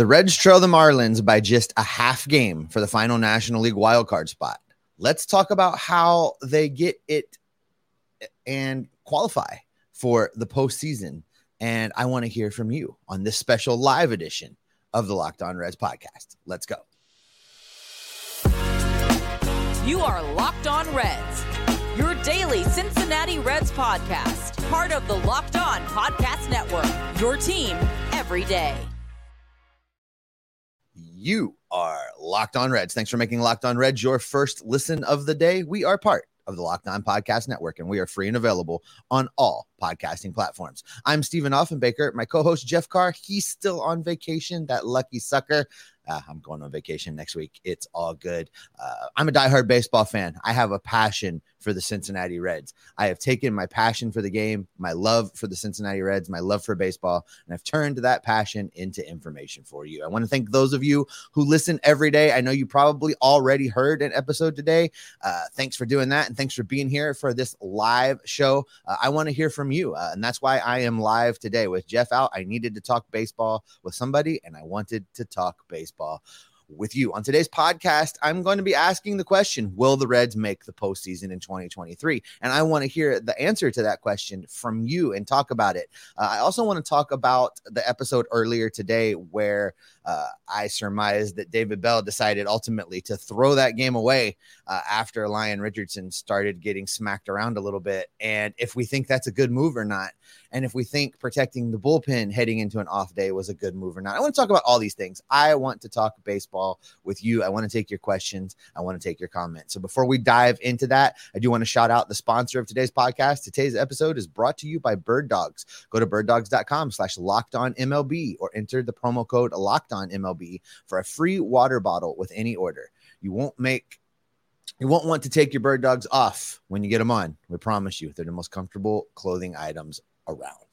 The Reds trail the Marlins by just a half game for the final National League wildcard spot. Let's talk about how they get it and qualify for the postseason. And I want to hear from you on this special live edition of the Locked On Reds podcast. Let's go. You are Locked On Reds, your daily Cincinnati Reds podcast, part of the Locked On Podcast Network, your team every day. You are Locked On Reds. Thanks for making Locked On Reds your first listen of the day. We are part of the Locked On Podcast Network, and we are free and available on all podcasting platforms. I'm Steven Offenbaker. My co-host Jeff Carr, he's still on vacation. That lucky sucker. Uh, I'm going on vacation next week. It's all good. Uh, I'm a diehard baseball fan. I have a passion for the Cincinnati Reds. I have taken my passion for the game, my love for the Cincinnati Reds, my love for baseball, and I've turned that passion into information for you. I want to thank those of you who listen every day. I know you probably already heard an episode today. Uh, thanks for doing that. And thanks for being here for this live show. Uh, I want to hear from you. Uh, and that's why I am live today with Jeff out. I needed to talk baseball with somebody, and I wanted to talk baseball with you. On today's podcast, I'm going to be asking the question Will the Reds make the postseason in 2023? And I want to hear the answer to that question from you and talk about it. Uh, I also want to talk about the episode earlier today where uh, I surmised that David Bell decided ultimately to throw that game away uh, after Lyon Richardson started getting smacked around a little bit. And if we think that's a good move or not, and if we think protecting the bullpen heading into an off day was a good move or not. I want to talk about all these things. I want to talk baseball with you. I want to take your questions. I want to take your comments. So before we dive into that, I do want to shout out the sponsor of today's podcast. Today's episode is brought to you by Bird Dogs. Go to birddogs.com slash locked on MLB or enter the promo code locked on MLB for a free water bottle with any order. You won't make you won't want to take your bird dogs off when you get them on. We promise you, they're the most comfortable clothing items around.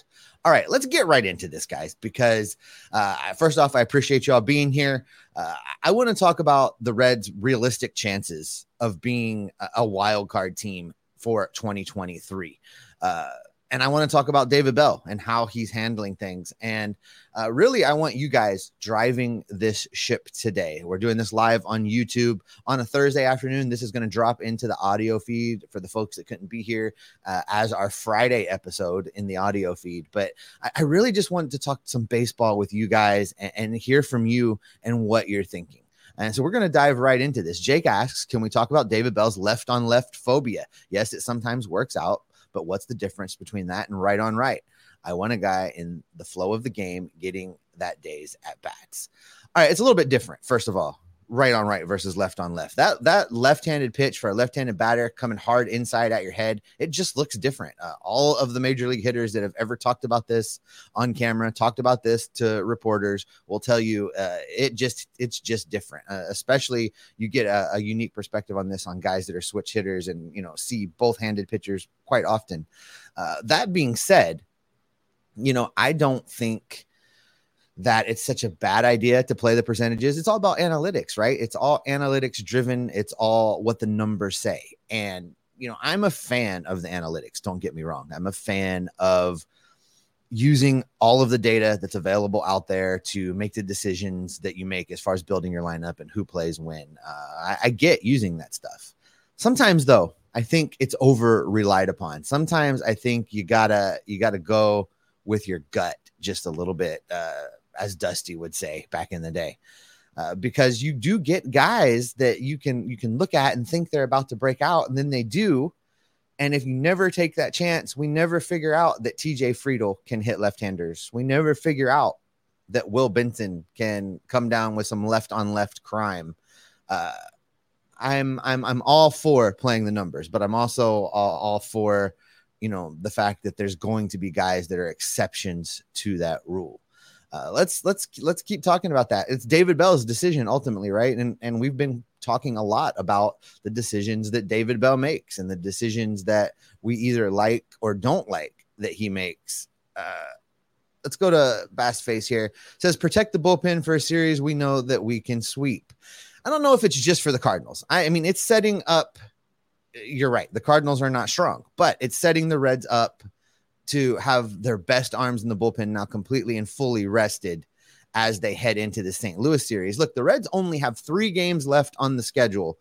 All right, let's get right into this, guys, because uh, first off, I appreciate y'all being here. Uh, I want to talk about the Reds' realistic chances of being a, wild card team for 2023. Uh, and I want to talk about David Bell and how he's handling things. And uh, really, I want you guys driving this ship today. We're doing this live on YouTube on a Thursday afternoon. This is going to drop into the audio feed for the folks that couldn't be here uh, as our Friday episode in the audio feed. But I, I, really just wanted to talk some baseball with you guys and, and hear from you and what you're thinking. And so we're going to dive right into this. Jake asks, Can we talk about David Bell's left on left phobia? Yes, it sometimes works out, but what's the difference between that and right on right? I want a guy in the flow of the game getting that day's at bats. All right, it's a little bit different. First of all, right on right versus left on left. That that left-handed pitch for a left-handed batter coming hard inside at your head, it just looks different. Uh, all of the major league hitters that have ever talked about this on camera, talked about this to reporters, will tell you uh, it just it's just different. Uh, especially you get a, a, unique perspective on this on guys that are switch hitters and you know see both-handed pitchers quite often. Uh, that being said, you know I don't think that it's such a bad idea to play the percentages. It's all about analytics, right? It's all analytics driven. It's all what the numbers say. And, you know, I'm a fan of the analytics. Don't get me wrong. I'm a fan of using all of the data that's available out there to make the decisions that you make as far as building your lineup and who plays when. Uh, I, I get using that stuff. Sometimes, though, I think it's over relied upon. Sometimes I think you gotta you gotta go with your gut just a little bit. Uh, as Dusty would say back in the day. Uh, because you do get guys that you can you can look at and think they're about to break out, and then they do. And if you never take that chance, we never figure out that TJ Friedl can hit left-handers. We never figure out that Will Benson can come down with some left on left crime. Uh, I'm I'm I'm all for playing the numbers, but I'm also all, all for you know the fact that there's going to be guys that are exceptions to that rule uh, let's let's let's keep talking about that. It's David Bell's decision ultimately, right? And and we've been talking a lot about the decisions that David Bell makes and the decisions that we either like or don't like that he makes. Uh, let's go to Bass Face here. It says protect the bullpen for a series we know that we can sweep. I don't know if it's just for the Cardinals. I, I mean, it's setting up. You're right. The Cardinals are not strong, but it's setting the Reds up to have their best arms in the bullpen now completely and fully rested as they head into the St. Louis series. Look, the Reds only have three games left on the schedule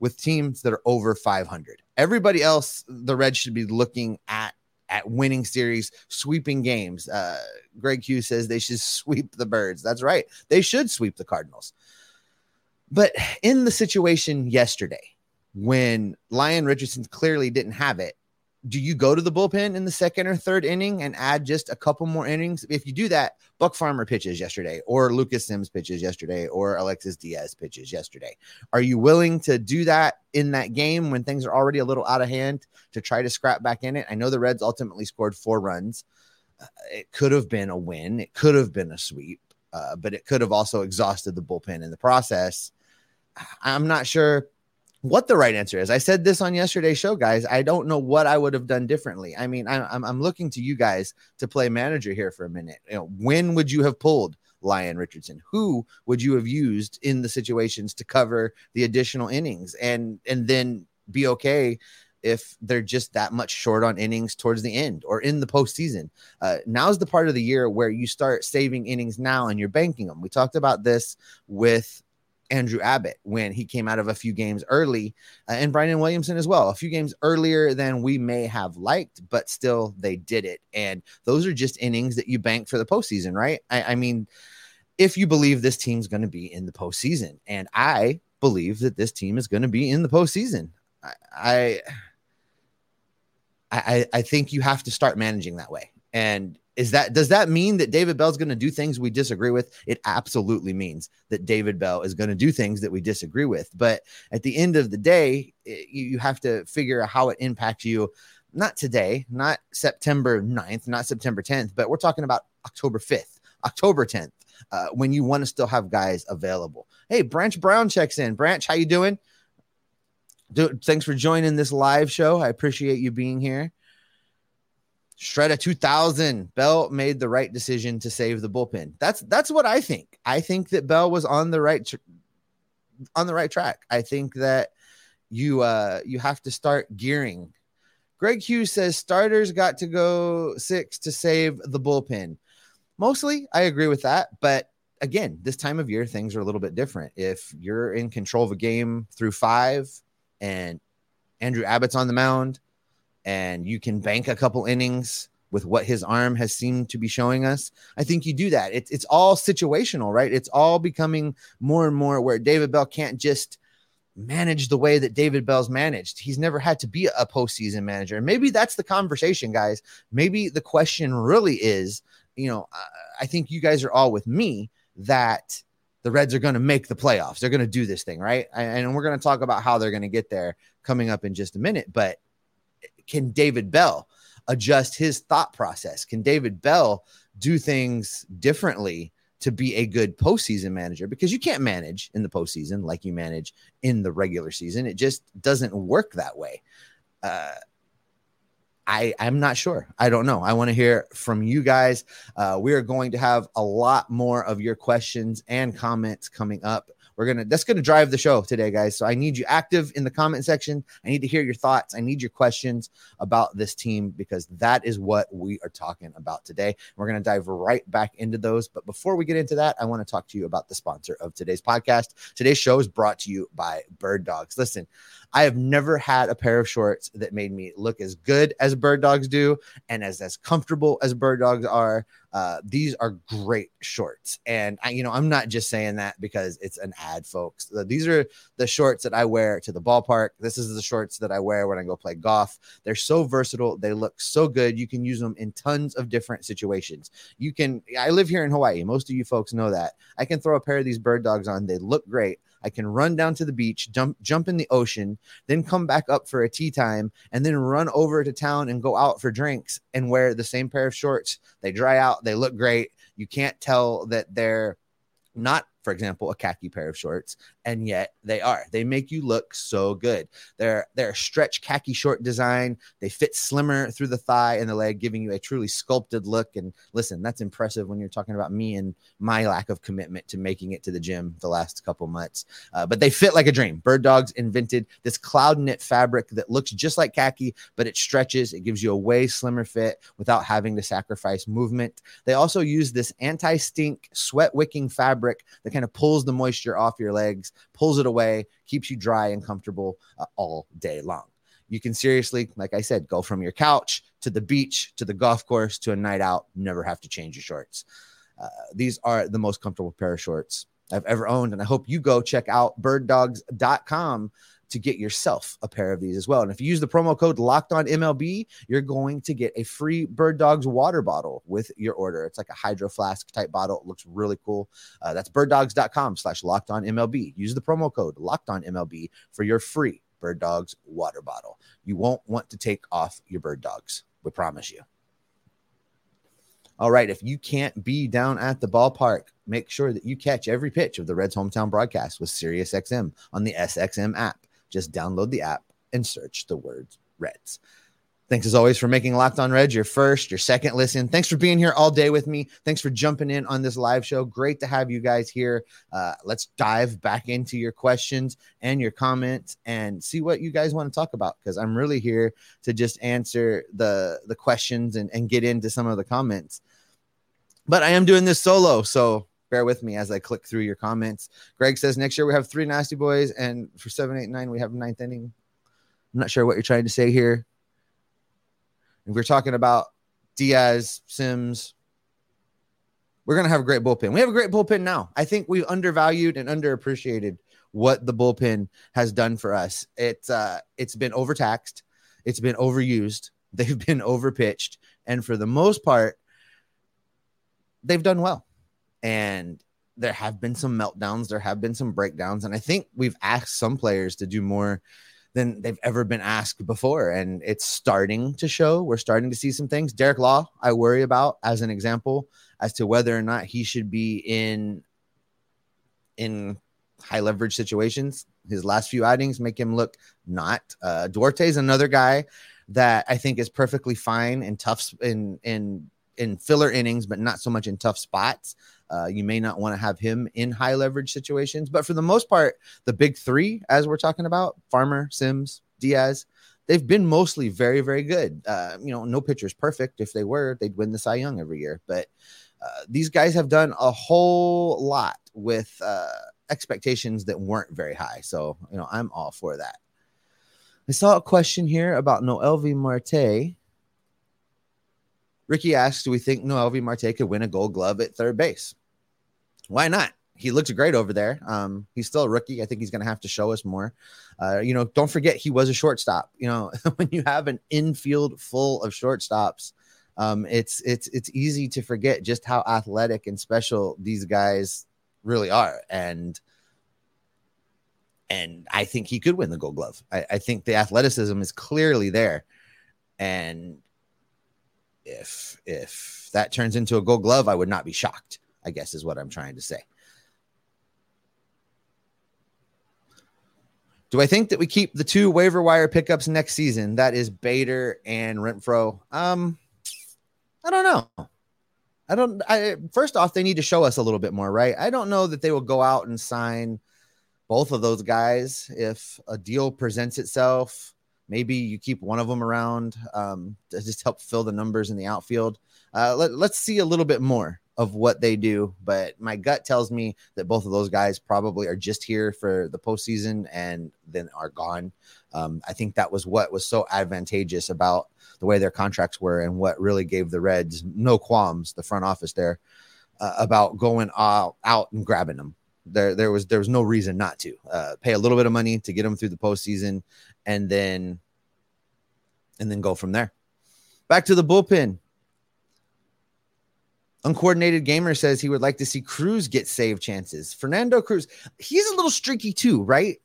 with teams that are over 500. Everybody else, the Reds should be looking at at winning series, sweeping games. Uh, Greg Hughes says they should sweep the Birds. That's right. They should sweep the Cardinals. But in the situation yesterday, when Lyon Richardson clearly didn't have it, do you go to the bullpen in the second or third inning and add just a couple more innings? If you do that, Buck Farmer pitches yesterday, or Lucas Sims pitches yesterday, or Alexis Diaz pitches yesterday. Are you willing to do that in that game when things are already a little out of hand to try to scrap back in it? I know the Reds ultimately scored four runs. Uh, it could have been a win, it could have been a sweep, uh, but it could have also exhausted the bullpen in the process. I'm not sure what the right answer is. I said this on yesterday's show, guys. I don't know what I would have done differently. I mean, I'm, I'm looking to you guys to play manager here for a minute. You know, when would you have pulled Lyon Richardson? Who would you have used in the situations to cover the additional innings and and then be okay if they're just that much short on innings towards the end or in the postseason. Uh, now's the part of the year where you start saving innings now and you're banking them. We talked about this with Andrew Abbott when he came out of a few games early, uh, and Brian Williamson as well, a few games earlier than we may have liked, but still they did it. And those are just innings that you bank for the postseason, right? I, I mean, if you believe this team's going to be in the postseason, and I believe that this team is going to be in the postseason, I, I, I think you have to start managing that way. And is that does that mean that David Bell's going to do things we disagree with? It absolutely means that David Bell is going to do things that we disagree with. But at the end of the day, it, you have to figure out how it impacts you. Not today, not September 9th, not September 10th, but we're talking about October 5th, October 10th, uh, when you want to still have guys available. Hey, Branch Brown checks in. Branch, how you doing? Do, thanks for joining this live show. I appreciate you being here. Shredder 2000. Bell made the right decision to save the bullpen. That's that's what I think. I think that Bell was on the right tr- on the right track. I think that you uh you have to start gearing Greg Hughes says starters got to go six to save the bullpen. Mostly, I agree with that. But again, this time of year, things are a little bit different. If you're in control of a game through five and Andrew Abbott's on the mound and you can bank a couple innings with what his arm has seemed to be showing us, I think you do that. It's it's all situational, right? It's all becoming more and more where David Bell can't just manage the way that David Bell's managed. He's never had to be a postseason manager. And maybe that's the conversation, guys. Maybe the question really is, you know, I think you guys are all with me that the Reds are going to make the playoffs. They're going to do this thing, right? And we're going to talk about how they're going to get there coming up in just a minute. But can David Bell adjust his thought process? Can David Bell do things differently to be a good postseason manager? Because you can't manage in the postseason like you manage in the regular season. It just doesn't work that way. Uh, I, I'm not sure. I don't know. I want to hear from you guys. Uh, we are going to have a lot more of your questions and comments coming up we're gonna that's gonna drive the show today, guys. So I need you active in the comment section. I need to hear your thoughts. I need your questions about this team because that is what we are talking about today. We're gonna dive right back into those. But before we get into that, I want to talk to you about the sponsor of today's podcast. Today's show is brought to you by Bird Dogs. Listen, I have never had a pair of shorts that made me look as good as Bird Dogs do and as as comfortable as Bird Dogs are. Uh, these are great shorts. And I, you know, I'm not just saying that because it's an ad, folks. These are the shorts that I wear to the ballpark. This is the shorts that I wear when I go play golf. They're so versatile. They look so good. You can use them in tons of different situations. You can, I live here in Hawaii. Most of you folks know that. I can throw a pair of these bird dogs on. They look great. I can run down to the beach, jump jump in the ocean, then come back up for a tee time, and then run over to town and go out for drinks and wear the same pair of shorts. They dry out, they look great. You can't tell that they're not for example, a khaki pair of shorts, and yet they are. They make you look so good. They're they're a stretch khaki short design. They fit slimmer through the thigh and the leg, giving you a truly sculpted look. And listen, that's impressive when you're talking about me and my lack of commitment to making it to the gym the last couple months. Uh, but they fit like a dream. Bird Dogs invented this cloud knit fabric that looks just like khaki, but it stretches. It gives you a way slimmer fit without having to sacrifice movement. They also use this anti stink sweat wicking fabric that kind of pulls the moisture off your legs, pulls it away, keeps you dry and comfortable uh, all day long. You can seriously, like I said, go from your couch to the beach to the golf course to a night out, never have to change your shorts. Uh, these are the most comfortable pair of shorts I've ever owned. And I hope you go check out birddogs.com to get yourself a pair of these as well. And if you use the promo code locked on MLB, you're going to get a free Bird Dogs water bottle with your order. It's like a hydro flask type bottle. It looks really cool. Uh, that's birddogs.com slash locked on MLB. Use the promo code locked on MLB for your free Bird Dogs water bottle. You won't want to take off your Bird Dogs. We promise you. All right. If you can't be down at the ballpark, make sure that you catch every pitch of the Reds hometown broadcast with SiriusXM on the SXM app. Just download the app and search the words Reds. Thanks as always for making Locked On Reds your first, your second listen. Thanks for being here all day with me. Thanks for jumping in on this live show. Great to have you guys here. Uh, let's dive back into your questions and your comments and see what you guys want to talk about because I'm really here to just answer the the questions and, and get into some of the comments. But I am doing this solo, so bear with me as I click through your comments. Greg says next year we have three nasty boys, and for seven, eight, nine, we have ninth inning. I'm not sure what you're trying to say here. If we're talking about Diaz, Sims, we're gonna have a great bullpen. We have a great bullpen now. I think we've undervalued and underappreciated what the bullpen has done for us. It's uh it's been overtaxed, it's been overused, they've been overpitched, and for the most part, they've done well and there have been some meltdowns, there have been some breakdowns, and I think we've asked some players to do more than they've ever been asked before, and it's starting to show. We're starting to see some things. Derek Law, I worry about as an example as to whether or not he should be in in high leverage situations. His last few outings make him look not. Uh, Duarte is another guy that I think is perfectly fine in tough in in in filler innings, but not so much in tough spots. Uh, you may not want to have him in high leverage situations, but for the most part, the big three, as we're talking about, Farmer, Sims, Diaz, they've been mostly very, very good. Uh, you know, no pitcher's perfect. If they were, they'd win the Cy Young every year. But uh, these guys have done a whole lot with uh, expectations that weren't very high. So, you know, I'm all for that. I saw a question here about Noelvi Marte. Ricky asks, Do we think Noelvi Marte could win a gold glove at third base? Why not? He looks great over there. Um, he's still a rookie. I think he's going to have to show us more. Uh, you know, don't forget he was a shortstop. You know, when you have an infield full of shortstops, um, it's it's it's easy to forget just how athletic and special these guys really are. And and I think he could win the Gold Glove. I, I think the athleticism is clearly there, and if if that turns into a Gold Glove, I would not be shocked. I guess is what I'm trying to say. Do I think that we keep the two waiver wire pickups next season? That is Bader and Renfroe. Um, I don't know. I don't. I first off, they need to show us a little bit more, right? I don't know that they will go out and sign both of those guys if a deal presents itself. Maybe you keep one of them around um, to just help fill the numbers in the outfield. Uh, let, let's see a little bit more of what they do, but my gut tells me that both of those guys probably are just here for the postseason and then are gone. Um, I think that was what was so advantageous about the way their contracts were and what really gave the Reds no qualms, the front office there, uh, about going out, out and grabbing them there there was there was no reason not to uh, pay a little bit of money to get them through the postseason, and then and then go from there. Back to the bullpen. Uncoordinated gamer says he would like to see Cruz get save chances. Fernando Cruz, he's a little streaky too, right?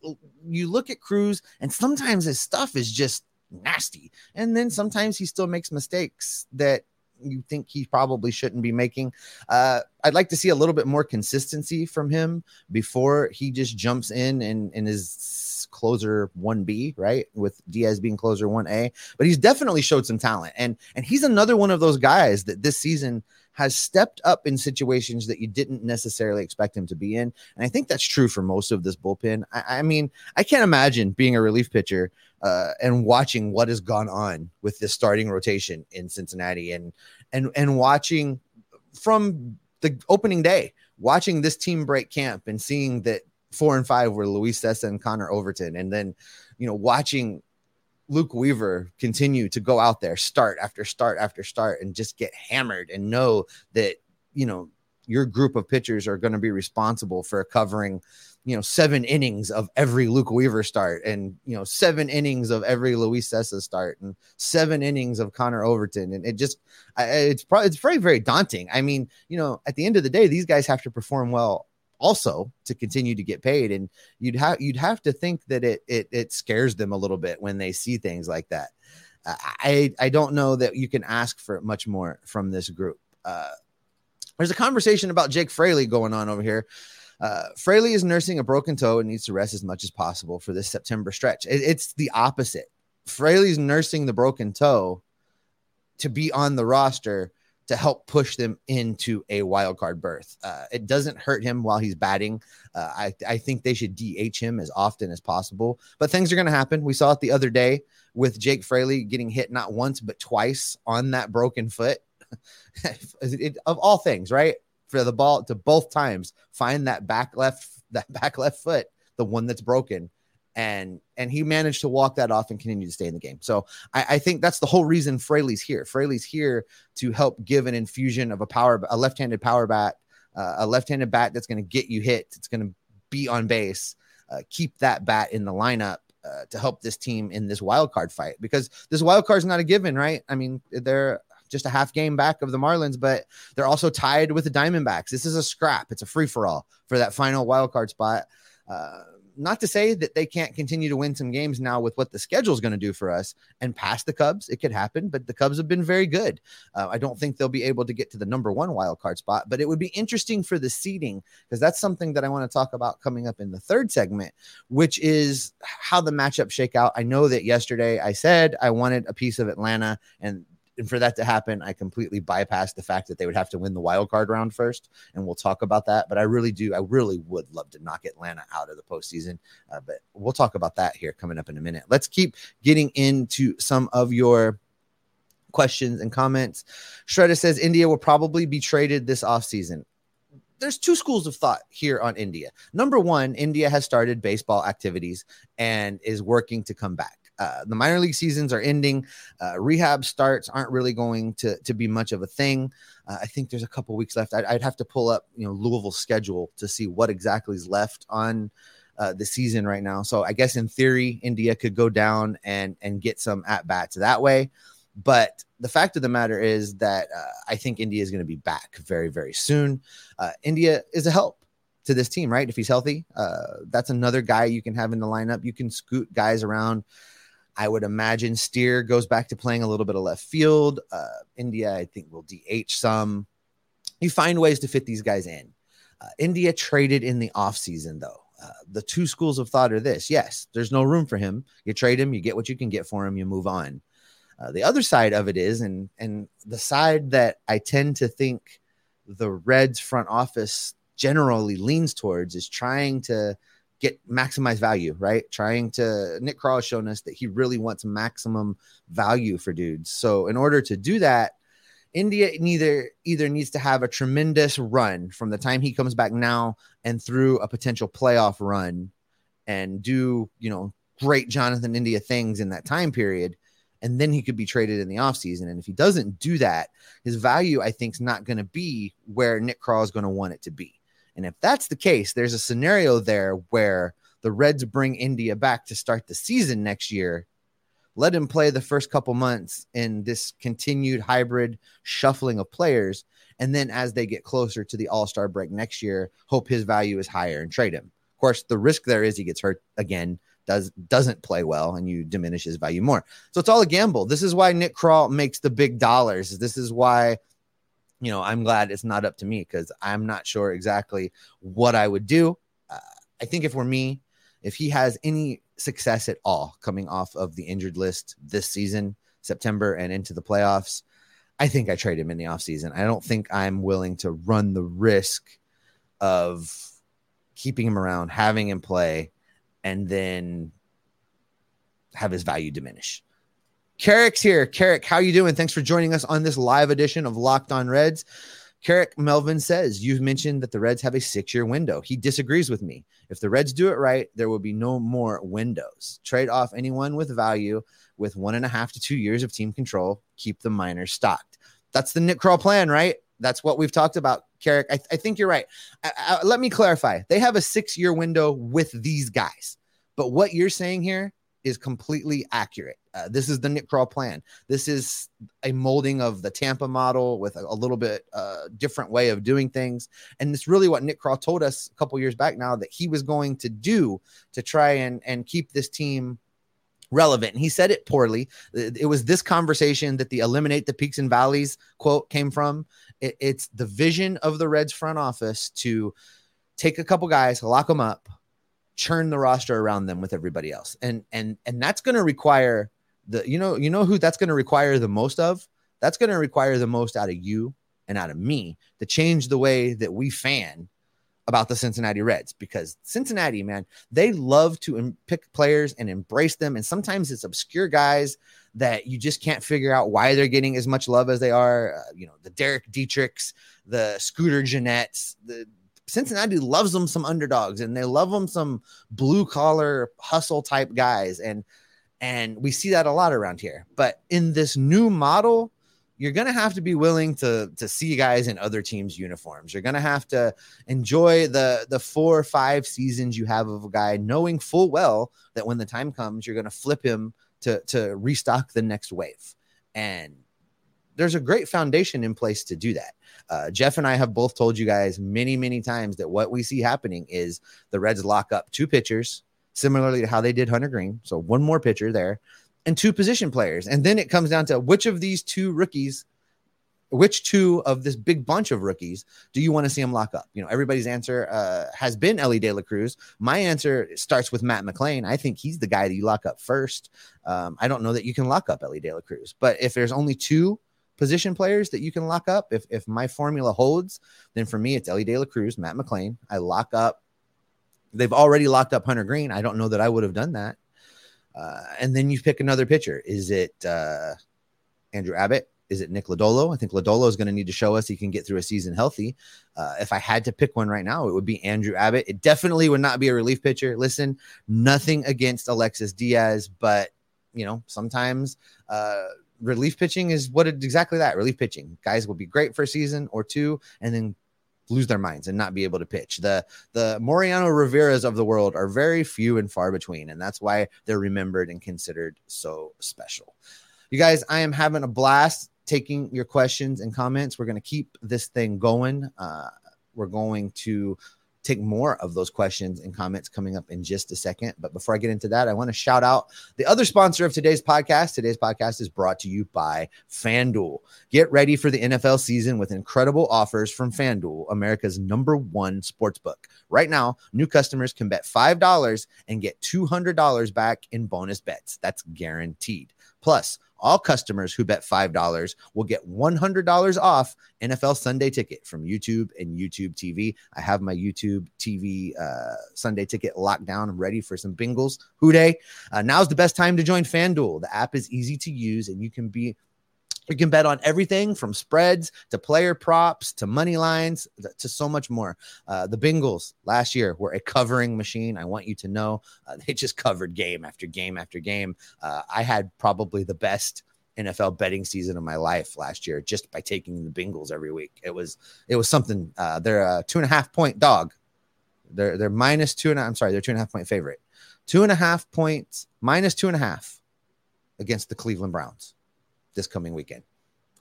You look at Cruz, and sometimes his stuff is just nasty, and then sometimes he still makes mistakes that you think he probably shouldn't be making. Uh, I'd like to see a little bit more consistency from him before he just jumps in and, and is closer 1B, right? With Diaz being closer 1A. But he's definitely showed some talent. And and he's another one of those guys that this season has stepped up in situations that you didn't necessarily expect him to be in. And I think that's true for most of this bullpen. I, I mean, I can't imagine being a relief pitcher uh, and watching what has gone on with this starting rotation in Cincinnati and and and watching from the opening day, watching this team break camp and seeing that four and five were Luis Cessa and Connor Overton, and then you know watching Luke Weaver continue to go out there, start after start after start, and just get hammered and know that, you know, your group of pitchers are going to be responsible for covering, you know, seven innings of every Luke Weaver start and, you know, seven innings of every Luis Cessa start and seven innings of Connor Overton. And it just, it's probably, it's very, very daunting. I mean, you know, at the end of the day, these guys have to perform well also to continue to get paid and you'd have you'd have to think that it it it scares them a little bit when they see things like that i i don't know that you can ask for much more from this group uh there's a conversation about jake fraley going on over here uh, Fraley is nursing a broken toe and needs to rest as much as possible for this September stretch. It, it's the opposite. Fraley's nursing the broken toe to be on the roster to help push them into a wild card berth. Uh, it doesn't hurt him while he's batting. Uh, I, I think they should DH him as often as possible, but things are going to happen. We saw it the other day with Jake Fraley getting hit not once, but twice on that broken foot. it, of all things, right? For the ball to both times find that back left, that back left foot, the one that's broken and and he managed to walk that off and continue to stay in the game. So I, I, think that's the whole reason Fraley's here. Fraley's here to help give an infusion of a power, a left-handed power bat, uh, a left-handed bat that's going to get you hit. It's going to be on base. Uh, keep that bat in the lineup uh, to help this team in this wild card fight because this wild card is not a given, right? I mean, they're just a half game back of the Marlins, but they're also tied with the Diamondbacks. This is a scrap. It's a free for all for that final wild card spot. Uh, not to say that they can't continue to win some games now with what the schedule is going to do for us and pass the Cubs. It could happen, but the Cubs have been very good. Uh, I don't think they'll be able to get to the number one wild card spot, but it would be interesting for the seeding because that's something that I want to talk about coming up in the third segment, which is how the matchup shake out. I know that yesterday I said I wanted a piece of Atlanta and and for that to happen, I completely bypassed the fact that they would have to win the wild card round first, and we'll talk about that. But I really do, I really would love to knock Atlanta out of the postseason. Uh, but we'll talk about that here coming up in a minute. Let's keep getting into some of your questions and comments. Shredder says India will probably be traded this offseason. There's two schools of thought here on India. Number one, India has started baseball activities and is working to come back. Uh, the minor league seasons are ending. Uh, rehab starts aren't really going to, to be much of a thing. Uh, I think there's a couple weeks left. I'd, I'd, have to pull up, you know, Louisville's schedule to see what exactly is left on uh, the season right now. So I guess in theory, India could go down and and get some at bats that way. But the fact of the matter is that uh, I think India is going to be back very very soon. Uh, India is a help to this team, right? If he's healthy, that's another guy you can have in the lineup. You can scoot guys around I would imagine Steer goes back to playing a little bit of left field. Uh, India, I think, will DH some. You find ways to fit these guys in. Uh, India traded in the offseason, though. Uh, the two schools of thought are this yes, there's no room for him. You trade him, you get what you can get for him, you move on. Uh, the other side of it is, and and the side that I tend to think the Reds front office generally leans towards is trying to get maximize value, right? Trying to Nick Krall has shown us that he really wants maximum value for dudes. So in order to do that, India neither either needs to have a tremendous run from the time he comes back now and through a potential playoff run and do, you know, great Jonathan India things in that time period. And then he could be traded in the offseason. And if he doesn't do that, his value, I think, is not going to be where Nick Krall is going to want it to be. And if that's the case, there's a scenario there where the Reds bring India back to start the season next year. Let him play the first couple months in this continued hybrid shuffling of players. And then as they get closer to the All Star break next year, hope his value is higher and trade him. Of course, the risk there is he gets hurt again, does doesn't play well, and you diminish his value more. So it's all a gamble. This is why Nick Krall makes the big dollars. This is why you know, I'm glad it's not up to me because I'm not sure exactly what I would do. Uh, I think if we're me, if he has any success at all coming off of the injured list this season, September and into the playoffs, I think I trade him in the offseason. I don't think I'm willing to run the risk of keeping him around, having him play, and then have his value diminish. Carrick's here. Carrick, how you doing? Thanks for joining us on this live edition of Locked On Reds. Carrick Melvin says, You've mentioned that the Reds have a six year window. He disagrees with me. If the Reds do it right, there will be no more windows. Trade off anyone with value with one and a half to two years of team control. Keep the minors stocked. That's the Nick Krall plan, right? That's what we've talked about, Carrick. I, I think you're right. I, I, let me clarify. They have a six year window with these guys. But what you're saying here is completely accurate. Uh, this is the Nick Krall plan. This is a molding of the Tampa model with a, a little bit uh, different way of doing things. And it's really what Nick Krall told us a couple years back now that he was going to do to try and, and keep this team relevant. And he said it poorly. It was this conversation that the eliminate the peaks and valleys quote came from. It, it's the vision of the Reds front office to take a couple guys, lock them up, churn the roster around them with everybody else. And and and that's going to require the you know you know who that's going to require the most of? That's going to require the most out of you and out of me to change the way that we fan about the Cincinnati Reds because Cincinnati, man, they love to pick players and embrace them. And sometimes it's obscure guys that you just can't figure out why they're getting as much love as they are. Uh, you know, the Derek Dietrichs, the Scooter Gennetts, the Cincinnati loves them some underdogs and they love them some blue collar hustle type guys and and we see that a lot around here. But in this new model, you're going to have to be willing to to see guys in other teams uniforms. You're going to have to enjoy the the four or five seasons you have of a guy knowing full well that when the time comes you're going to flip him to to restock the next wave. And there's a great foundation in place to do that. Uh, Jeff and I have both told you guys many, many times that what we see happening is the Reds lock up two pitchers, similarly to how they did Hunter Greene. So one more pitcher there and two position players. And then it comes down to which of these two rookies which two of this big bunch of rookies do you want to see them lock up? You know, everybody's answer uh, has been Elly De La Cruz. My answer starts with Matt McLain. I think he's the guy that you lock up first. Um, I don't know that you can lock up Elly De La Cruz, but if there's only two position players that you can lock up, if if my formula holds, then for me it's Elly De La Cruz, Matt McLain. I lock up. They've already locked up Hunter Greene. I don't know that I would have done that. Uh, and then you pick another pitcher. Is it uh, Andrew Abbott? Is it Nick Lodolo? I think Lodolo is going to need to show us he can get through a season healthy. Uh, if I had to pick one right now, it would be Andrew Abbott. It definitely would not be a relief pitcher. Listen, nothing against Alexis Diaz, but you know sometimes uh, relief pitching is what it, exactly that relief pitching. Guys will be great for a season or two, and then lose their minds and not be able to pitch. The the Mariano Rivera's of the world are very few and far between, and that's why they're remembered and considered so special. You guys, I am having a blast taking your questions and comments. We're going to keep this thing going. Uh, we're going to take more of those questions and comments coming up in just a second. But before I get into that, I want to shout out the other sponsor of today's podcast. Today's podcast is brought to you by FanDuel. Get ready for the NFL season with incredible offers from FanDuel, America's number one sports book. Right now, new customers can bet $5 and get $200 back in bonus bets. That's guaranteed. Plus, all customers who bet $5 will get $100 off NFL Sunday ticket from YouTube and YouTube TV. I have my YouTube TV uh, Sunday ticket locked down. Ready for some Bengals. Who Dey? Uh, now's the best time to join FanDuel. The app is easy to use and you can be you can bet on everything from spreads to player props to money lines to so much more. Uh, the Bengals last year were a covering machine. I want you to know uh, they just covered game after game after game. Uh, I had probably the best NFL betting season of my life last year just by taking the Bengals every week. It was it was something. Uh, they're a two and a half point dog. They're they're minus two and I'm sorry, they're two and a half point favorite. Two and a half points minus two and a half against the Cleveland Browns this coming weekend.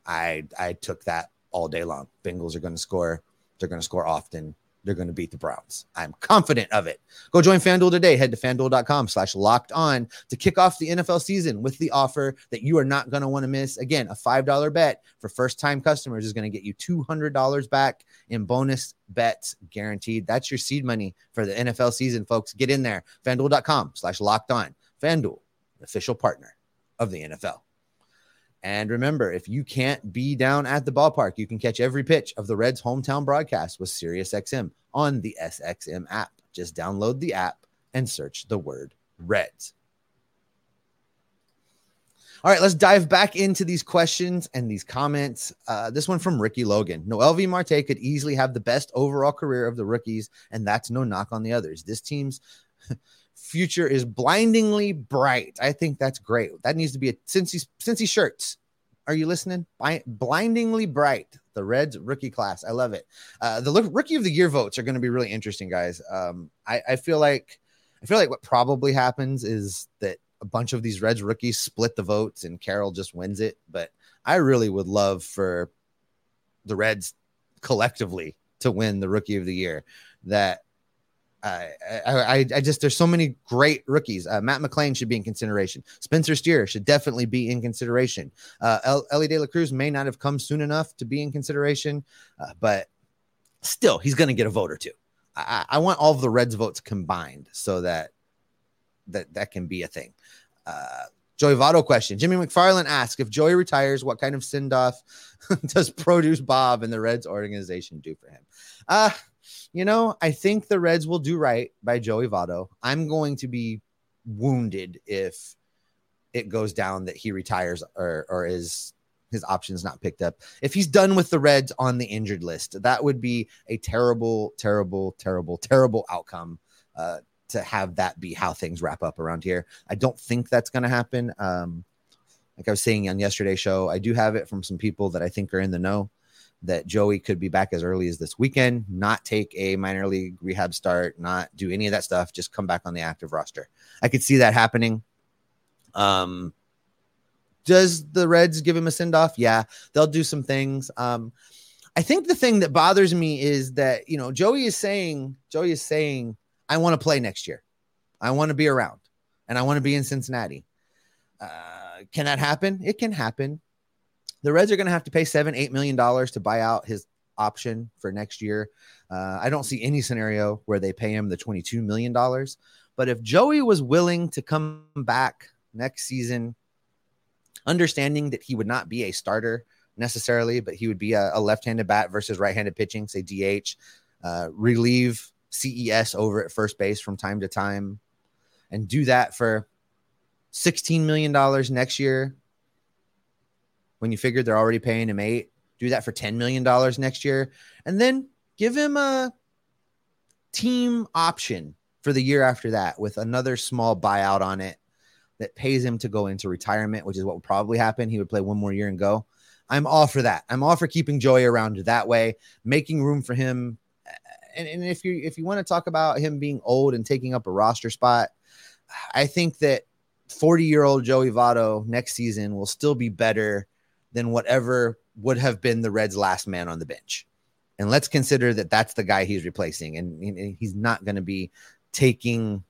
I I took that all day long. Bengals are going to score. They're going to score often. They're going to beat the Browns. I'm confident of it. Go join FanDuel today. Head to fanduel.com slash locked on to kick off the NFL season with the offer that you are not going to want to miss. Again, a $5 bet for first time customers is going to get you $200 back in bonus bets guaranteed. That's your seed money for the NFL season, folks. Get in there. FanDuel.com slash locked on. FanDuel, official partner of the NFL. And remember, if you can't be down at the ballpark, you can catch every pitch of the Reds' hometown broadcast with SiriusXM on the SXM app. Just download the app and search the word Reds. All right, let's dive back into these questions and these comments. Uh, this one from Ricky Logan. Noelvi Marte could easily have the best overall career of the rookies, and that's no knock on the others. This team's future is blindingly bright. I think that's great. That needs to be a Cincy Cincy shirts. Are you listening? Blindingly bright. The Reds rookie class. I love it. Uh, the rookie of the year votes are going to be really interesting, guys. Um, I, I feel like I feel like what probably happens is that a bunch of these Reds rookies split the votes and Carroll just wins it. But I really would love for the Reds collectively to win the rookie of the year. That I, I, I just there's so many great rookies. Uh, Matt McLain should be in consideration. Spencer Steer should definitely be in consideration. Uh, El- Elly De La Cruz may not have come soon enough to be in consideration, uh, but still, he's going to get a vote or two. I, I, want all of the Reds votes combined so that that that can be a thing. Uh, Joey Votto question. Jimmy McFarland asks if Joey retires, what kind of send off does Produce Bob and the Reds organization do for him? Uh, you know, I think the Reds will do right by Joey Votto. I'm going to be wounded if it goes down that he retires or or is his options not picked up. If he's done with the Reds on the injured list, that would be a terrible, terrible, terrible, terrible outcome. Uh, to have that be how things wrap up around here. I don't think that's going to happen. Um, like I was saying on yesterday's show, I do have it from some people that I think are in the know that Joey could be back as early as this weekend, not take a minor league rehab start, not do any of that stuff, just come back on the active roster. I could see that happening. Um, does the Reds give him a send off? Yeah, they'll do some things. Um, I think the thing that bothers me is that you know Joey is saying Joey is saying I want to play next year, I want to be around, and I want to be in Cincinnati. Uh, can that happen? It can happen. The Reds are going to have to pay seven, eight million dollars to buy out his option for next year. Uh, I don't see any scenario where they pay him the $22 million. But if Joey was willing to come back next season, understanding that he would not be a starter necessarily, but he would be a, a left handed bat versus right handed pitching, say DH, uh, relieve CES over at first base from time to time, and do that for $16 million next year. When you figure they're already paying him eight, do that for $10 million next year, and then give him a team option for the year after that with another small buyout on it that pays him to go into retirement, which is what would probably happen. He would play one more year and go. I'm all for that. I'm all for keeping Joey around that way, making room for him. And, and if you if you want to talk about him being old and taking up a roster spot, I think that 40 year old Joey Votto next season will still be better than whatever would have been the Reds' last man on the bench. And let's consider that that's the guy he's replacing, and, he's not going to be taking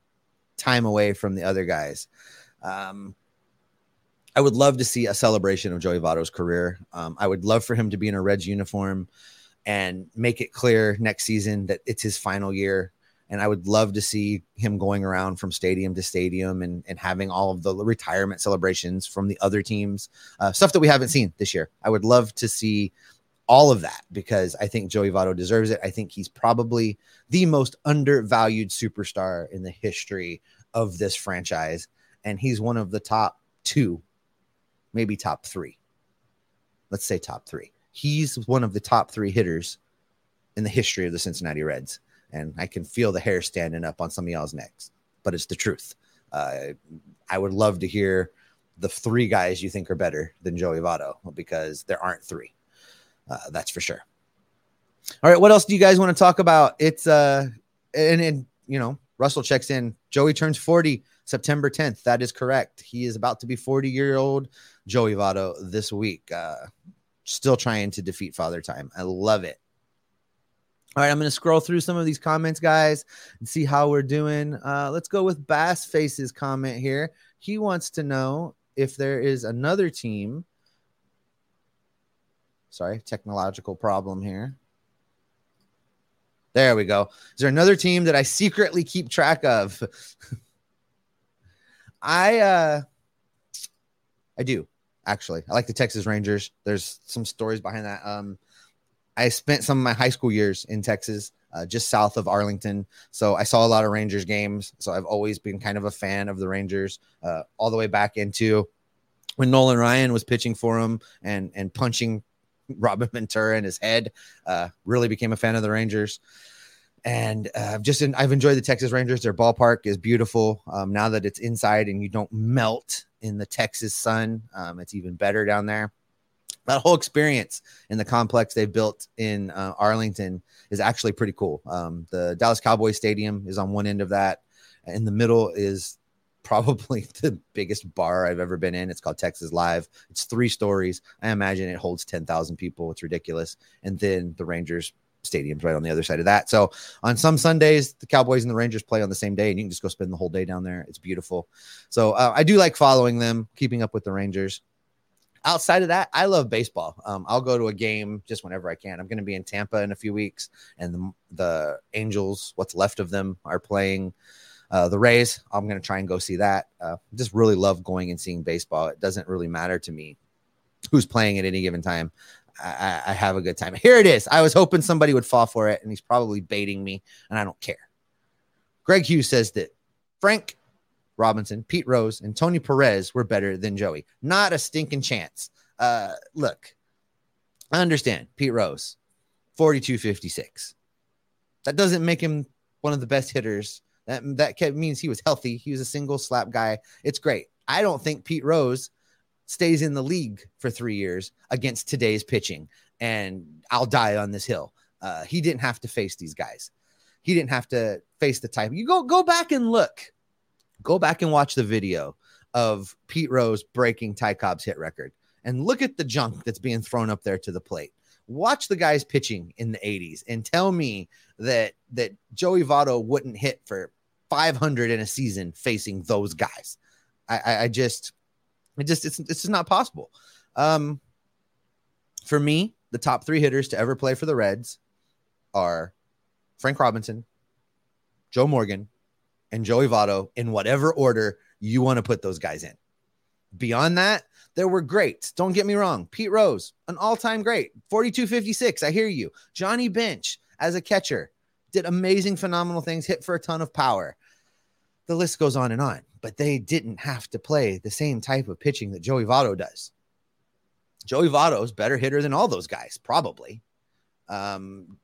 time away from the other guys. Um, I would love to see a celebration of Joey Votto's career. Um, I would love for him to be in a Reds uniform and make it clear next season that it's his final year. And I would love to see him going around from stadium to stadium and, and having all of the retirement celebrations from the other teams, uh, stuff that we haven't seen this year. I would love to see all of that because I think Joey Votto deserves it. I think he's probably the most undervalued superstar in the history of this franchise. And he's one of the top two maybe top three. Let's say top three. He's one of the top three hitters in the history of the Cincinnati Reds. And I can feel the hair standing up on some of y'all's necks, but it's the truth. Uh, I would love to hear the three guys you think are better than Joey Votto because there aren't three. Uh, that's for sure. All right, what else do you guys want to talk about? It's uh, and, and you know, Russell checks in. Joey turns 40 September 10th. That is correct. He is about to be 40 year old Joey Votto this week. Uh, still trying to defeat Father Time. I love it. All right, I'm going to scroll through some of these comments, guys, and see how we're doing. Uh, let's go with Bass Face's comment here. He wants to know if there is another team. Sorry, technological problem here. There we go. Is there another team that I secretly keep track of? I uh I do actually. I like the Texas Rangers. There's some stories behind that. Um I spent some of my high school years in Texas, uh, just south of Arlington. So I saw a lot of Rangers games. So I've always been kind of a fan of the Rangers, uh, all the way back into when Nolan Ryan was pitching for him and and punching Robin Ventura in his head. Uh, really became a fan of the Rangers and uh, just in, I've enjoyed the Texas Rangers. Their ballpark is beautiful. Um, now that it's inside and you don't melt in the Texas sun, um, it's even better down there. That whole experience in the complex they've built in uh, Arlington is actually pretty cool. Um, the Dallas Cowboys Stadium is on one end of that. In the middle is probably the biggest bar I've ever been in. It's called Texas Live. It's three stories. I imagine it holds 10,000 people. It's ridiculous. And then the Rangers stadiums right on the other side of that. So on some Sundays, the Cowboys and the Rangers play on the same day, and you can just go spend the whole day down there. It's beautiful. So uh, I do like following them, keeping up with the Rangers. Outside of that, I love baseball. Um, I'll go to a game just whenever I can. I'm going to be in Tampa in a few weeks, and the, the Angels, what's left of them, are playing. Uh, the Rays, I'm going to try and go see that. Uh, just really love going and seeing baseball. It doesn't really matter to me who's playing at any given time. I, I, have a good time. Here it is. I was hoping somebody would fall for it, and he's probably baiting me, and I don't care. Greg Hughes says that Frank Robinson, Pete Rose, and Tony Perez were better than Joey. Not a stinking chance. Uh, look, I understand Pete Rose, 4256. That doesn't make him one of the best hitters. That, that means he was healthy. He was a single slap guy. It's great. I don't think Pete Rose stays in the league for three years against today's pitching. And I'll die on this hill. Uh, he didn't have to face these guys. He didn't have to face the type. You go go back and look. Go back and watch the video of Pete Rose breaking Ty Cobb's hit record and look at the junk that's being thrown up there to the plate. Watch the guys pitching in the 80s and tell me that that Joey Votto wouldn't hit for 500 in a season facing those guys. I, I, I just it just it's it's just not possible. Um, For me, the top three hitters to ever play for the Reds are Frank Robinson, Joe Morgan, and Joey Votto in whatever order you want to put those guys in. Beyond that, there were greats. Don't get me wrong. Pete Rose, an all time great, 42 I hear you. Johnny Bench as a catcher did amazing, phenomenal things, hit for a ton of power. The list goes on and on, but they didn't have to play the same type of pitching that Joey Votto does. Joey Votto is better hitter than all those guys, probably. Um,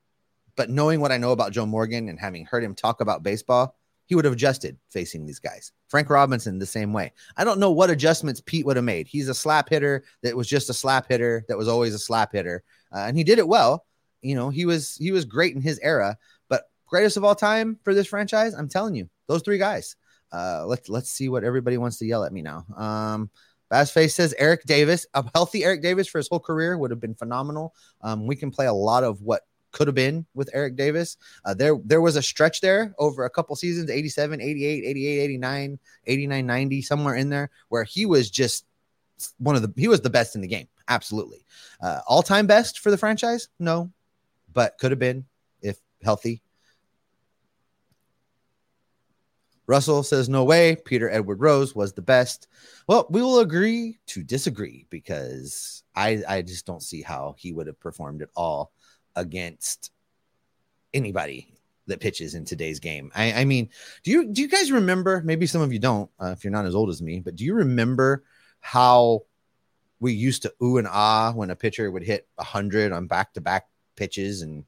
but knowing what I know about Joe Morgan and having heard him talk about baseball, he would have adjusted facing these guys. Frank Robinson, the same way. I don't know what adjustments Pete would have made. He's a slap hitter that was just a slap hitter that was always a slap hitter, uh, and he did it well. You know, he was he was great in his era. But greatest of all time for this franchise, I'm telling you, those three guys. Uh, let's let's see what everybody wants to yell at me now. Um, Bassface says Eric Davis, a healthy Eric Davis for his whole career would have been phenomenal. Um, we can play a lot of what could have been with Eric Davis. Uh, there there was a stretch there over a couple seasons 87, 88, 88, 89, 89, 90, somewhere in there where he was just one of the he was the best in the game. Absolutely. Uh, all-time best for the franchise? No. But could have been if healthy. Russell says, no way. Peter Edward Rose was the best. Well, we will agree to disagree because I, I just don't see how he would have performed at all against anybody that pitches in today's game. I, I, mean, do you do you guys remember? Maybe some of you don't, uh, if you're not as old as me, but do you remember how we used to ooh and ah when a pitcher would hit hundred on back to back pitches, and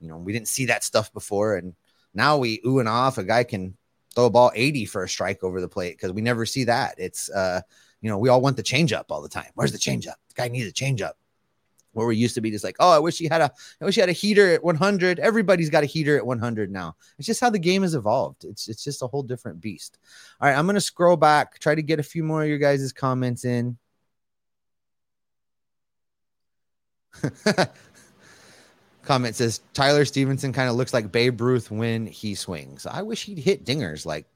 you know we didn't see that stuff before, and now we ooh and ah if a guy can throw a ball 80 for a strike over the plate because we never see that. It's uh, you know, we all want the changeup all the time. Where's the changeup? The guy needs a changeup where we used to be just like, oh, I wish he had a, I wish he had a heater at 100. Everybody's got a heater at 100 now. It's just how the game has evolved. It's it's just a whole different beast. All right, I'm gonna scroll back, try to get a few more of your guys' comments in. Comment says Tyler Stephenson kind of looks like Babe Ruth when he swings. I wish he'd hit dingers like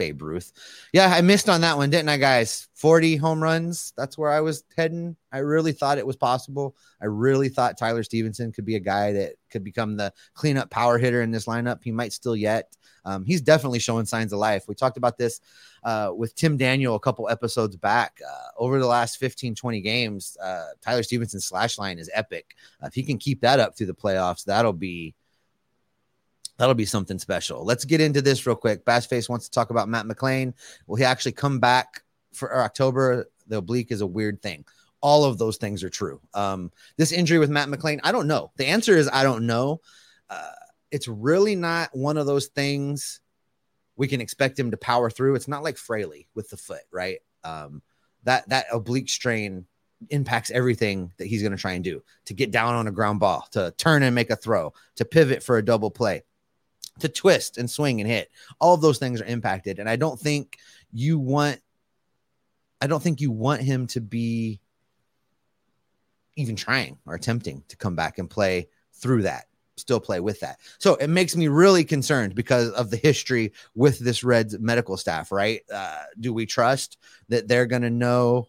Babe Ruth. Yeah, I missed on that one, didn't I, guys? 40 home runs. That's where I was heading. I really thought it was possible. I really thought Tyler Stephenson could be a guy that could become the cleanup power hitter in this lineup. He might still yet. Um, he's definitely showing signs of life. We talked about this uh, with Tim Daniel a couple episodes back. Uh, over the last 15, 20 games, uh, Tyler Stephenson's slash line is epic. Uh, if he can keep that up through the playoffs, that'll be That'll be something special. Let's get into this real quick. Bassface wants to talk about Matt McLain. Will he actually come back for October? The oblique is a weird thing. All of those things are true. Um, this injury with Matt McLain, I don't know. The answer is I don't know. Uh, it's really not one of those things we can expect him to power through. It's not like Fraley with the foot, right? Um, that that oblique strain impacts everything that he's going to try and do to get down on a ground ball, to turn and make a throw, to pivot for a double play to twist and swing and hit. All of those things are impacted. And I don't think you want I don't think you want him to be even trying or attempting to come back and play through that, still play with that. So it makes me really concerned because of the history with this Reds medical staff, right? Uh, do we trust that they're going to know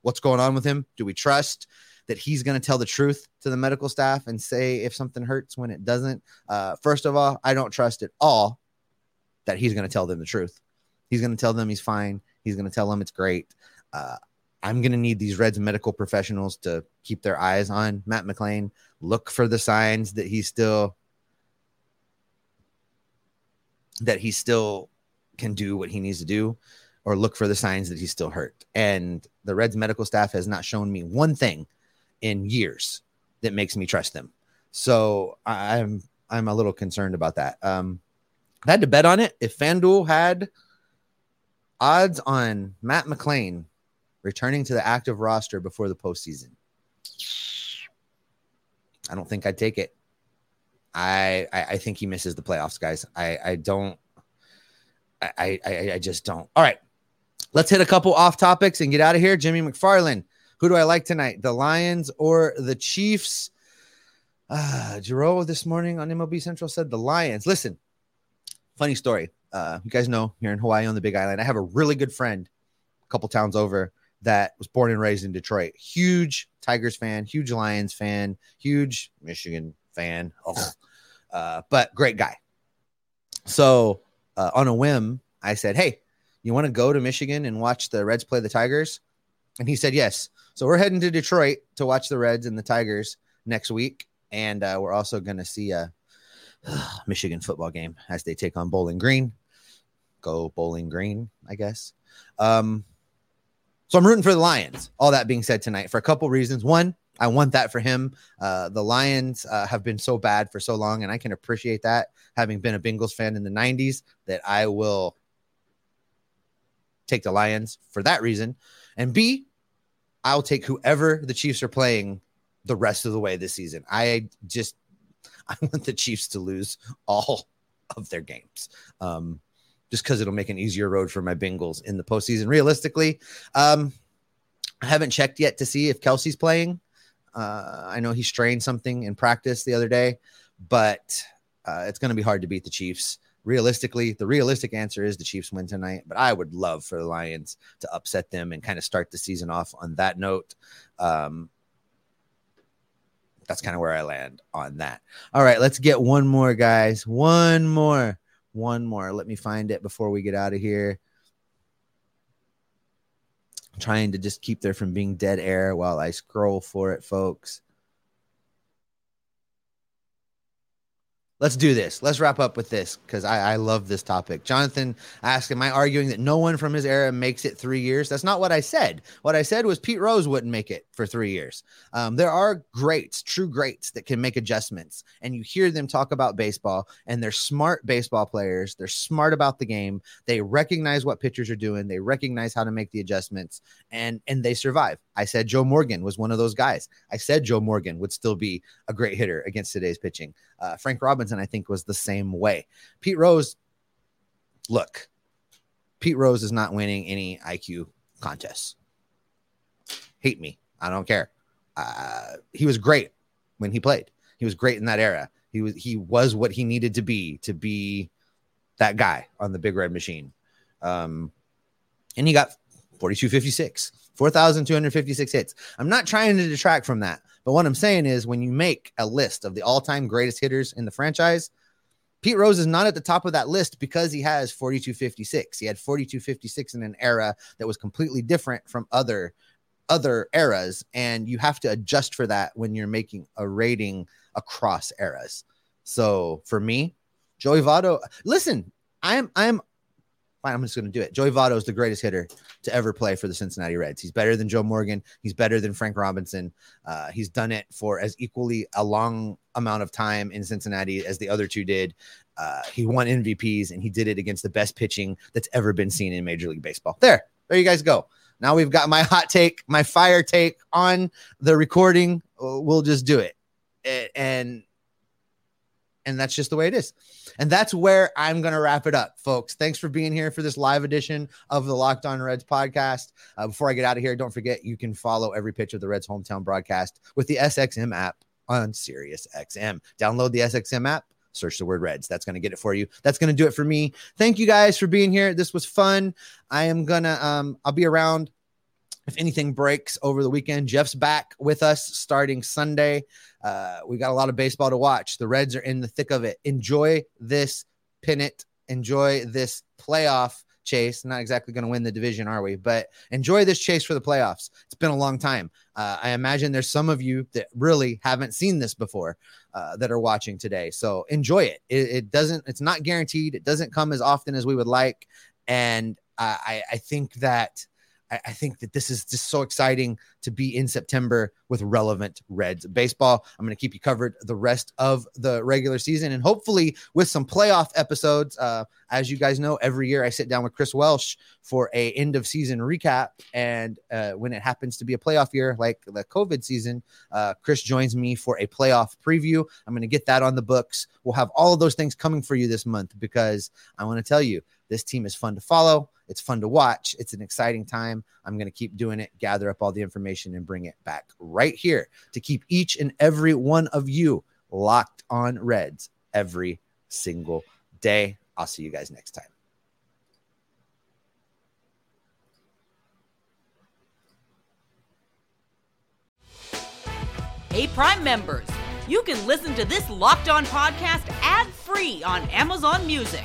what's going on with him? Do we trust that he's going to tell the truth to the medical staff and say if something hurts when it doesn't. Uh, first of all, I don't trust at all that he's going to tell them the truth. He's going to tell them he's fine. He's going to tell them it's great. Uh, I'm going to need these Reds medical professionals to keep their eyes on Matt McLain, look for the signs that he's still that he still can do what he needs to do or look for the signs that he's still hurt. And the Reds medical staff has not shown me one thing in years that makes me trust them. So I'm I'm a little concerned about that. Um, I had to bet on it. If FanDuel had odds on Matt McLain returning to the active roster before the postseason, I don't think I'd take it. I I, I think he misses the playoffs, guys. I I don't. I, I I just don't. All right, let's hit a couple off topics and get out of here. Jimmy McFarland who do I like tonight? The Lions or the Chiefs? Uh, Giroux this morning on MLB Central said the Lions. Listen, funny story. Uh, you guys know here in Hawaii on the Big Island, I have a really good friend, a couple towns over that was born and raised in Detroit. Huge Tigers fan, huge Lions fan, huge Michigan fan. Uh, but great guy. So uh, on a whim, I said, Hey, you want to go to Michigan and watch the Reds play the Tigers? And he said, Yes. So we're heading to Detroit to watch the Reds and the Tigers next week. And uh, we're also going to see a Michigan football game as they take on Bowling Green. Go Bowling Green, I guess. Um, so I'm rooting for the Lions. All that being said tonight for a couple reasons. One, I want that for him. Uh, the Lions uh, have been so bad for so long, and I can appreciate that. Having been a Bengals fan in the 90s, that I will take the Lions for that reason. And B, I'll take whoever the Chiefs are playing the rest of the way this season. I just I want the Chiefs to lose all of their games. Um, just because it'll make an easier road for my Bengals in the postseason. Realistically, um, I haven't checked yet to see if Kelce's playing. Uh, I know he strained something in practice the other day, but uh, it's going to be hard to beat the Chiefs. Realistically, the realistic answer is the Chiefs win tonight, but I would love for the Lions to upset them and kind of start the season off on that note. Um, that's kind of where I land on that. All right, let's get one more, guys. One more. One more. Let me find it before we get out of here. Trying to just keep there from being dead air while I scroll for it, folks. Let's do this. Let's wrap up with this because I, I, love this topic. Jonathan asked, Am I arguing that no one from his era makes it three years? That's not what I said. What I said was Pete Rose wouldn't make it for three years. Um, there are greats, true greats that can make adjustments. And you hear them talk about baseball, and they're smart baseball players. They're smart about the game. They recognize what pitchers are doing, they recognize how to make the adjustments, and, and they survive. I said Joe Morgan was one of those guys. I said Joe Morgan would still be a great hitter against today's pitching. Uh, Frank Robinson, I think, was the same way. Pete Rose, look, Pete Rose is not winning any IQ contests. Hate me. I don't care. Uh, he was great when he played. He was great in that era. He was he was what he needed to be to be that guy on the big red machine. Um, and he got 4256, 4,256 hits. I'm not trying to detract from that. But what I'm saying is when you make a list of the all time greatest hitters in the franchise, Pete Rose is not at the top of that list because he has 4256. He had 4256 in an era that was completely different from other other eras and you have to adjust for that when you're making a rating across eras. So for me, Joey Votto, listen, I'm I'm Fine, I'm just going to do it. Joey Votto is the greatest hitter to ever play for the Cincinnati Reds. He's better than Joe Morgan. He's better than Frank Robinson. Uh, he's done it for as equally a long amount of time in Cincinnati as the other two did. Uh, he won MVPs and he did it against the best pitching that's ever been seen in Major League Baseball. There, there you guys go. Now we've got my hot take, my fire take on the recording. We'll just do it. And and that's just the way it is. And that's where I'm going to wrap it up, folks. Thanks for being here for this live edition of the Locked On Reds podcast. Uh, before I get out of here, don't forget you can follow every pitch of the Reds hometown broadcast with the SXM app on Sirius XM. Download the SXM app search the word reds that's going to get it for you that's going to do it for me thank you guys for being here this was fun i am gonna um i'll be around if anything breaks over the weekend, Jeff's back with us starting Sunday. Uh, we got a lot of baseball to watch. The Reds are in the thick of it. Enjoy this pennant. Enjoy this playoff chase. Not exactly going to win the division, are we? But enjoy this chase for the playoffs. It's been a long time. Uh, I imagine there's some of you that really haven't seen this before uh, that are watching today. So enjoy it. it. It doesn't. It's not guaranteed. It doesn't come as often as we would like. And I, I think that I, I think that this is just so exciting to be in September with relevant Reds baseball. I'm going to keep you covered the rest of the regular season and hopefully with some playoff episodes. Uh, as you guys know, every year I sit down with Chris Welsh for a end of season recap, and uh, when it happens to be a playoff year like the COVID season, uh, Chris joins me for a playoff preview. I'm going to get that on the books. We'll have all of those things coming for you this month because I want to tell you this team is fun to follow. It's fun to watch. It's an exciting time. I'm going to keep doing it, gather up all the information and bring it back right here to keep each and every one of you locked on Reds every single day. I'll see you guys next time. Hey, Prime members, you can listen to this locked on podcast ad free on Amazon Music.